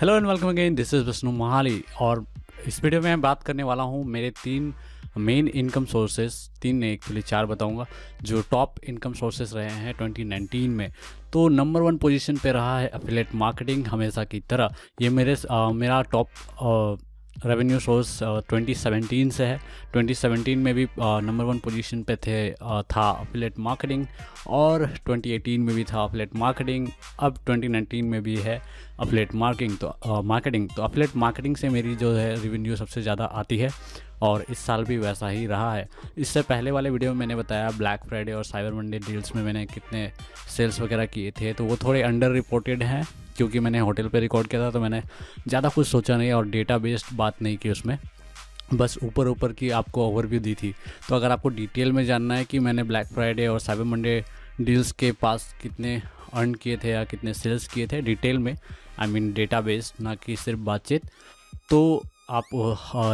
Hello and welcome again this is Vishnu Mohali और इस video में मैं बात करने वाला हूँ मेरे तीन मेन इनकम सोर्सेस तीन ने एक्चुअली चार बताऊँगा जो टॉप इनकम सोर्सेस रहे हैं 2019 में। तो नंबर वन पोजीशन पे रहा है अफिलेट मार्केटिंग हमेशा की तरह। ये मेरे आ, मेरा टॉप रेवेन्यू सोर्स 2017 से है। 2017 में भी नंबर वन पोजीशन पे थे uh, था अपलेट मार्केटिंग और 2018 में भी था अपलेट मार्केटिंग अब 2019 में भी है अपलेट मार्किंग तो मार्केटिंग uh, तो अपलेट मार्केटिंग से मेरी जो है रेवेन्यू सबसे ज़्यादा आती है। और इस साल भी वैसा ही रहा है। इससे पहले वाले वीडियो में मैंने बताया ब्लैक फ्राइडे और साइबर मंडे डील्स में मैंने कितने सेल्स वगैरह किए थे तो वो थोड़े अंडर रिपोर्टेड हैं, क्योंकि मैंने होटल पे रिकॉर्ड किया था तो मैंने ज़्यादा कुछ सोचा नहीं और डेटा बेस्ड बात नहीं की उसमें। बस ऊपर ऊपर की आपको ओवरव्यू दी थी। तो अगर आपको डिटेल में जानना है कि मैंने ब्लैक फ्राइडे और साइबर मंडे डील्स के पास कितने अर्न किए थे या कितने सेल्स किए थे डिटेल में आई मीन डेटा बेस्ड ना कि सिर्फ़ बातचीत तो आप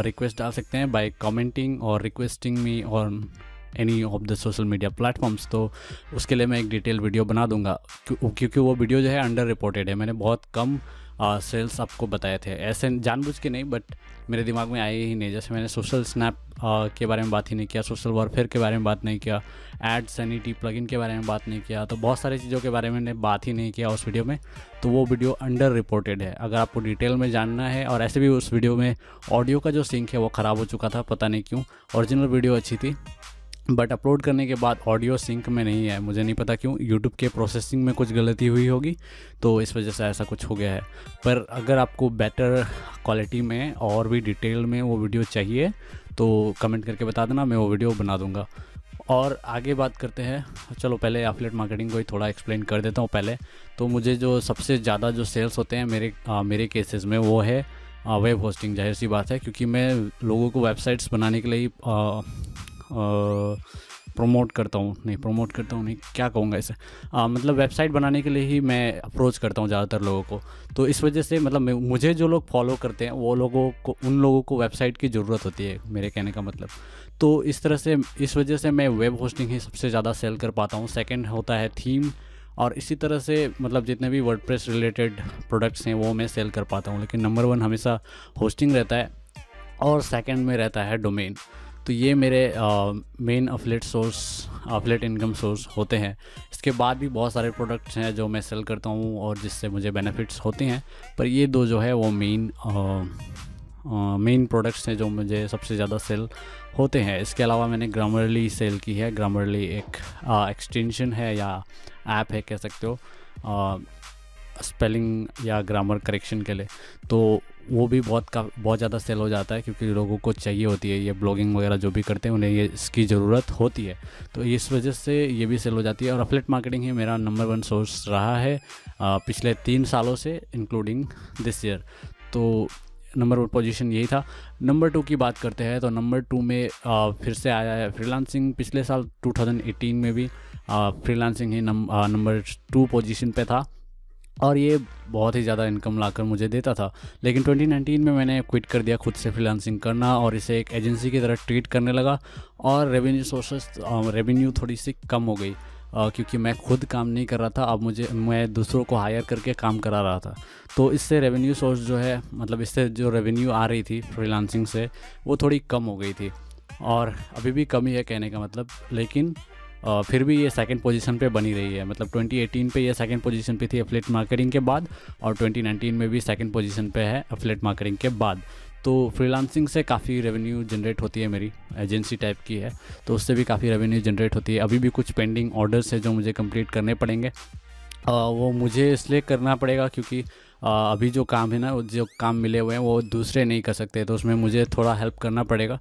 रिक्वेस्ट डाल सकते हैं बाय कमेंटिंग और रिक्वेस्टिंग मी और any of the social media platforms तो उसके लिए मैं एक डिटेल वीडियो बना दूँगा क्योंकि वो वीडियो जो है अंडर रिपोर्टेड है। मैंने बहुत कम सेल्स आपको बताए थे। ऐसे जानबूझ के नहीं बट मेरे दिमाग में आए ही नहीं। जैसे मैंने सोशल स्नैप के बारे में बात ही नहीं किया सोशल वॉरफेयर के बारे में बात नहीं किया एड सैनिटी प्लगइन के बारे में बात नहीं किया तो बहुत सारी चीज़ों के बारे में मैंने बात ही नहीं किया उस वीडियो में तो वो वीडियो अंडर रिपोर्टेड है। अगर आपको डिटेल में जानना है, और ऐसे भी उस वीडियो में ऑडियो का जो सिंक है, वो ख़राब हो चुका था, पता नहीं क्यों। ओरिजिनल वीडियो अच्छी थी। बट अपलोड करने के बाद ऑडियो सिंक में नहीं है। मुझे नहीं पता क्यों यूट्यूब के प्रोसेसिंग में कुछ गलती हुई होगी तो इस वजह से ऐसा कुछ हो गया है। पर अगर आपको बेटर क्वालिटी में और भी डिटेल में वो वीडियो चाहिए तो कमेंट करके बता देना मैं वो वीडियो बना दूँगा। और आगे बात करते हैं। चलो पहले एफलेट मार्केटिंग को ही थोड़ा एक्सप्लेन कर देता हूँ पहले। तो मुझे जो सबसे ज़्यादा जो सेल्स होते हैं मेरे आ, मेरे केसेस में वो है वेब होस्टिंग ज़ाहिर सी बात है क्योंकि मैं लोगों को वेबसाइट्स बनाने के लिए प्रमोट करता हूँ। नहीं प्रमोट करता हूँ नहीं क्या कहूँगा इसे? आ, मतलब वेबसाइट बनाने के लिए ही मैं अप्रोच करता हूँ ज़्यादातर लोगों को। तो इस वजह से मतलब मुझे जो लोग फॉलो करते हैं वो लोगों को उन लोगों को वेबसाइट की ज़रूरत होती है मेरे कहने का मतलब। तो इस तरह से इस वजह से मैं वेब होस्टिंग ही सबसे ज़्यादा सेल कर पाता हूँ। सेकेंड होता है थीम और इसी तरह से मतलब जितने भी वर्ड रिलेटेड प्रोडक्ट्स हैं वो मैं सेल कर पाता हूँ। लेकिन नंबर वन हमेशा होस्टिंग रहता है और सेकेंड में रहता है डोमेन तो ये मेरे main affiliate source affiliate income source होते हैं। इसके बाद भी बहुत सारे प्रोडक्ट्स हैं जो मैं सेल करता हूँ और जिससे मुझे बेनिफिट्स होते हैं। पर ये दो जो है वो मेन मेन प्रोडक्ट्स हैं जो मुझे सबसे ज़्यादा सेल होते हैं। इसके अलावा मैंने ग्रामरली सेल की है। ग्रामरली एक एक्सटेंशन है या ऐप है कह सकते हो स्पेलिंग या ग्रामर करेक्शन के लिए। तो वो भी बहुत का बहुत ज़्यादा सेल हो जाता है क्योंकि लोगों को चाहिए होती है ये ब्लॉगिंग वगैरह जो भी करते हैं उन्हें ये इसकी ज़रूरत होती है। तो इस वजह से ये भी सेल हो जाती है और अफलेट मार्केटिंग ही मेरा नंबर वन सोर्स रहा है पिछले तीन सालों से इंक्लूडिंग दिस ईयर तो नंबर वन पोजीशन यही था। नंबर टू की बात करते हैं तो नंबर टू में आ, फिर से आया है फ्रीलांसिंग पिछले साल 2018 में भी फ्रीलांसिंग ही नंबर टू पोजीशन पे था। और ये बहुत ही ज़्यादा इनकम लाकर मुझे देता था। लेकिन 2019 में मैंने क्विट कर दिया खुद से फ्रीलांसिंग करना और इसे एक एजेंसी की तरह ट्रीट करने लगा और रेवेन्यू सोर्सेस रेवेन्यू थोड़ी सी कम हो गई Uh, क्योंकि मैं खुद काम नहीं कर रहा था। अब मुझे मैं दूसरों को हायर करके काम करा रहा था। तो इससे रेवेन्यू सोर्स जो है मतलब इससे जो रेवेन्यू आ रही थी फ्रीलांसिंग से वो थोड़ी कम हो गई थी। और अभी भी कमी है कहने का मतलब। लेकिन फिर भी ये सेकंड पोजीशन पे बनी रही है। मतलब 2018 पे ये सेकंड पोजीशन पे थी एफलेट मार्केटिंग के बाद और 2019 में भी सेकंड पोजीशन पे है एफलेट मार्केटिंग के बाद। तो फ्रीलांसिंग से काफ़ी रेवेन्यू जनरेट होती है मेरी एजेंसी टाइप की है। तो उससे भी काफ़ी रेवेन्यू जनरेट होती है। अभी भी कुछ पेंडिंग ऑर्डर्स है जो मुझे कंप्लीट करने पड़ेंगे। वो मुझे इसलिए करना पड़ेगा क्योंकि अभी जो काम है ना जो काम मिले हुए हैं, वो दूसरे नहीं कर सकते तो उसमें मुझे थोड़ा हेल्प करना पड़ेगा।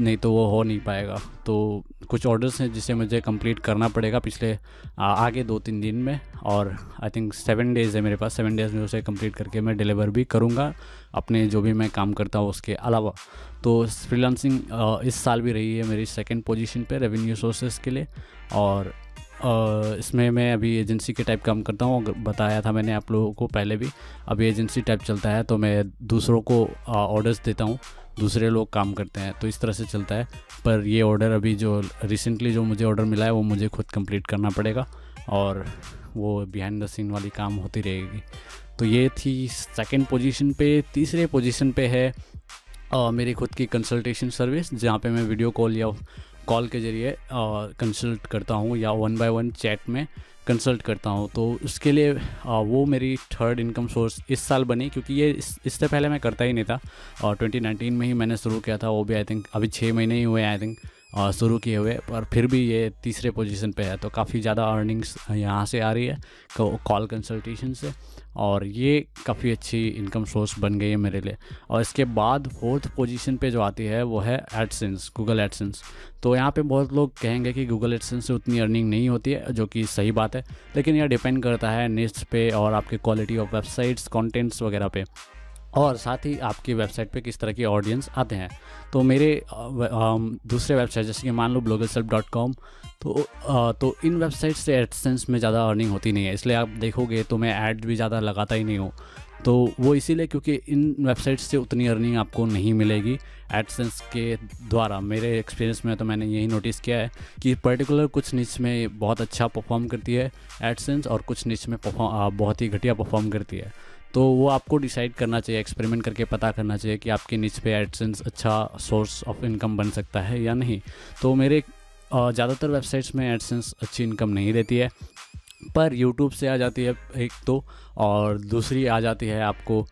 नहीं तो वो हो नहीं पाएगा। तो कुछ ऑर्डर्स हैं जिसे मुझे कंप्लीट करना पड़ेगा पिछले आगे दो तीन दिन में, और आई थिंक सेवन डेज़ है मेरे पास। सेवन डेज़ में उसे कंप्लीट करके मैं डिलीवर भी करूँगा, अपने जो भी मैं काम करता हूँ उसके अलावा। तो फ्रीलांसिंग इस साल भी रही है मेरी सेकेंड पोजिशन पर रेवेन्यू सोर्सेज के लिए, और इसमें मैं अभी एजेंसी के टाइप काम करता हूँ बताया था मैंने आप लोगों को पहले भी। अभी एजेंसी टाइप चलता है तो मैं दूसरों को ऑर्डर्स देता हूँ दूसरे लोग काम करते हैं तो इस तरह से चलता है। पर ये ऑर्डर अभी जो रिसेंटली जो मुझे ऑर्डर मिला है वो मुझे खुद कंप्लीट करना पड़ेगा और वो बिहाइंड द सीन वाली काम होती रहेगी। तो ये थी सेकंड पोजीशन पे। तीसरे पोजीशन पे है आ, मेरी खुद की कंसल्टेशन सर्विस जहाँ पे मैं वीडियो कॉल या कॉल के ज़रिए कंसल्ट करता हूँ या वन बाय वन चैट में कंसल्ट करता हूँ। तो उसके लिए आ, वो मेरी थर्ड इनकम सोर्स इस साल बनी क्योंकि ये इस, इससे पहले मैं करता ही नहीं था। और 2019 में ही मैंने शुरू किया था वो भी आई थिंक अभी छः महीने ही हुए आई थिंक शुरू किए हुए, पर फिर भी ये तीसरे पोजीशन पे है तो काफ़ी ज़्यादा अर्निंग्स यहाँ से आ रही है कॉल कंसल्टेशन से, और ये काफ़ी अच्छी इनकम सोर्स बन गई है मेरे लिए। और इसके बाद फोर्थ पोजीशन पे जो आती है, वो है एडसेंस गूगल एडसेंस तो यहाँ पे बहुत लोग कहेंगे कि गूगल एडसेंस से उतनी अर्निंग नहीं होती है, जो कि सही बात है, लेकिन यह डिपेंड करता है निस्ट पे और आपके क्वालिटी ऑफ़ वेबसाइट्स कॉन्टेंट्स वगैरह पे। और साथ ही आपकी वेबसाइट पे किस तरह के ऑडियंस आते हैं। तो मेरे दूसरे वेबसाइट, जैसे कि मान लो ब्लॉगल सेल्फ डॉट कॉम तो तो इन वेबसाइट से एडसेंस में ज़्यादा अर्निंग होती नहीं है। इसलिए आप देखोगे तो मैं ऐड भी ज़्यादा लगाता ही नहीं हूँ। तो वो इसीलिए क्योंकि इन वेबसाइट से उतनी अर्निंग आपको नहीं मिलेगी एडसेंस के द्वारा। मेरे एक्सपीरियंस में तो मैंने यही नोटिस किया है कि पर्टिकुलर कुछ निच में बहुत अच्छा परफॉर्म करती है एडसेंस और कुछ निच में बहुत ही घटिया परफॉर्म करती है। तो वो आपको डिसाइड करना चाहिए एक्सपेरिमेंट करके पता करना चाहिए कि आपके नीच पे एडसेंस अच्छा सोर्स ऑफ़ इनकम बन सकता है या नहीं। तो मेरे ज़्यादातर वेबसाइट्स में एडसेंस अच्छी इनकम नहीं देती है, पर यूट्यूब से आ जाती है एक तो और दूसरी आ जाती है आपको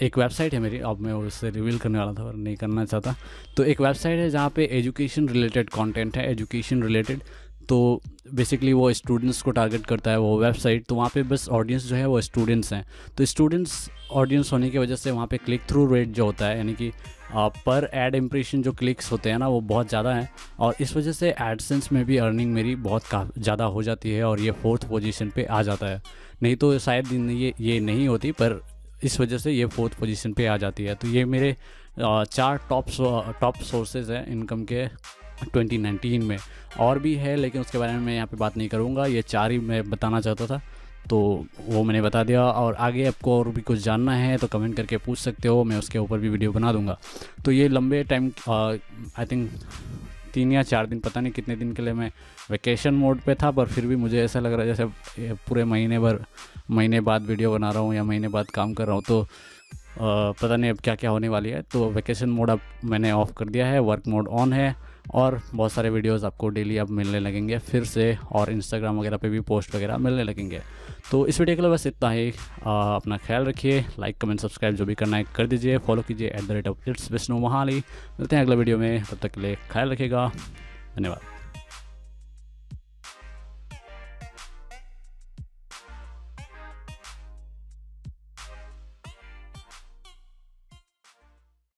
एक वेबसाइट है मेरी, अब मैं उससे रिवील करने वाला था और नहीं करना चाहता। तो एक वेबसाइट है जहाँ पे एजुकेशन रिलेटेड कंटेंट है एजुकेशन रिलेटेड तो बेसिकली वो स्टूडेंट्स को टारगेट करता है वो वेबसाइट तो वहाँ पे बस ऑडियंस जो है वो स्टूडेंट्स हैं। तो स्टूडेंट्स ऑडियंस होने की वजह से वहाँ पे क्लिक थ्रू रेट जो होता है, यानी कि पर एड इम्प्रेशन जो क्लिक्स होते हैं ना, वो बहुत ज़्यादा हैं। और इस वजह से एडसेंस में भी अर्निंग मेरी बहुत ज़्यादा हो जाती है और ये फोर्थ पोजिशन पर आ जाता है। नहीं तो शायद ये ये नहीं होती, पर इस वजह से ये फोर्थ पोजीशन पे आ जाती है। तो ये मेरे चार टॉप टॉप सोर्सेज हैं इनकम के। 2019 में और भी है, लेकिन उसके बारे में मैं यहाँ पे बात नहीं करूँगा। ये चार ही मैं बताना चाहता था तो वो मैंने बता दिया। और आगे आपको और भी कुछ जानना है तो कमेंट करके पूछ सकते हो, मैं उसके ऊपर भी वीडियो बना दूँगा। तो ये लंबे टाइम आई थिंक तीन या चार दिन, पता नहीं कितने दिन के लिए मैं वेकेशन मोड पे था, पर फिर भी मुझे ऐसा लग रहा है जैसे पूरे महीने भर, महीने बाद वीडियो बना रहा हूँ या महीने बाद काम कर रहा हूँ। तो पता नहीं अब क्या क्या होने वाली है। तो वैकेशन मोड अब मैंने ऑफ़ कर दिया है वर्क मोड ऑन है और बहुत सारे वीडियोस आपको डेली अब मिलने लगेंगे। फिर से और इंस्टाग्राम वगैरह पे भी पोस्ट वगैरह मिलने लगेंगे। तो इस वीडियो के लिए बस इतना ही। आ, अपना ख्याल रखिए लाइक कमेंट सब्सक्राइब जो भी करना है कर दीजिए। फॉलो कीजिए at the rate of its Vishnu Mahali मिलते हैं अगले वीडियो में। तब तक के लिए ख्याल रखिएगा। धन्यवाद।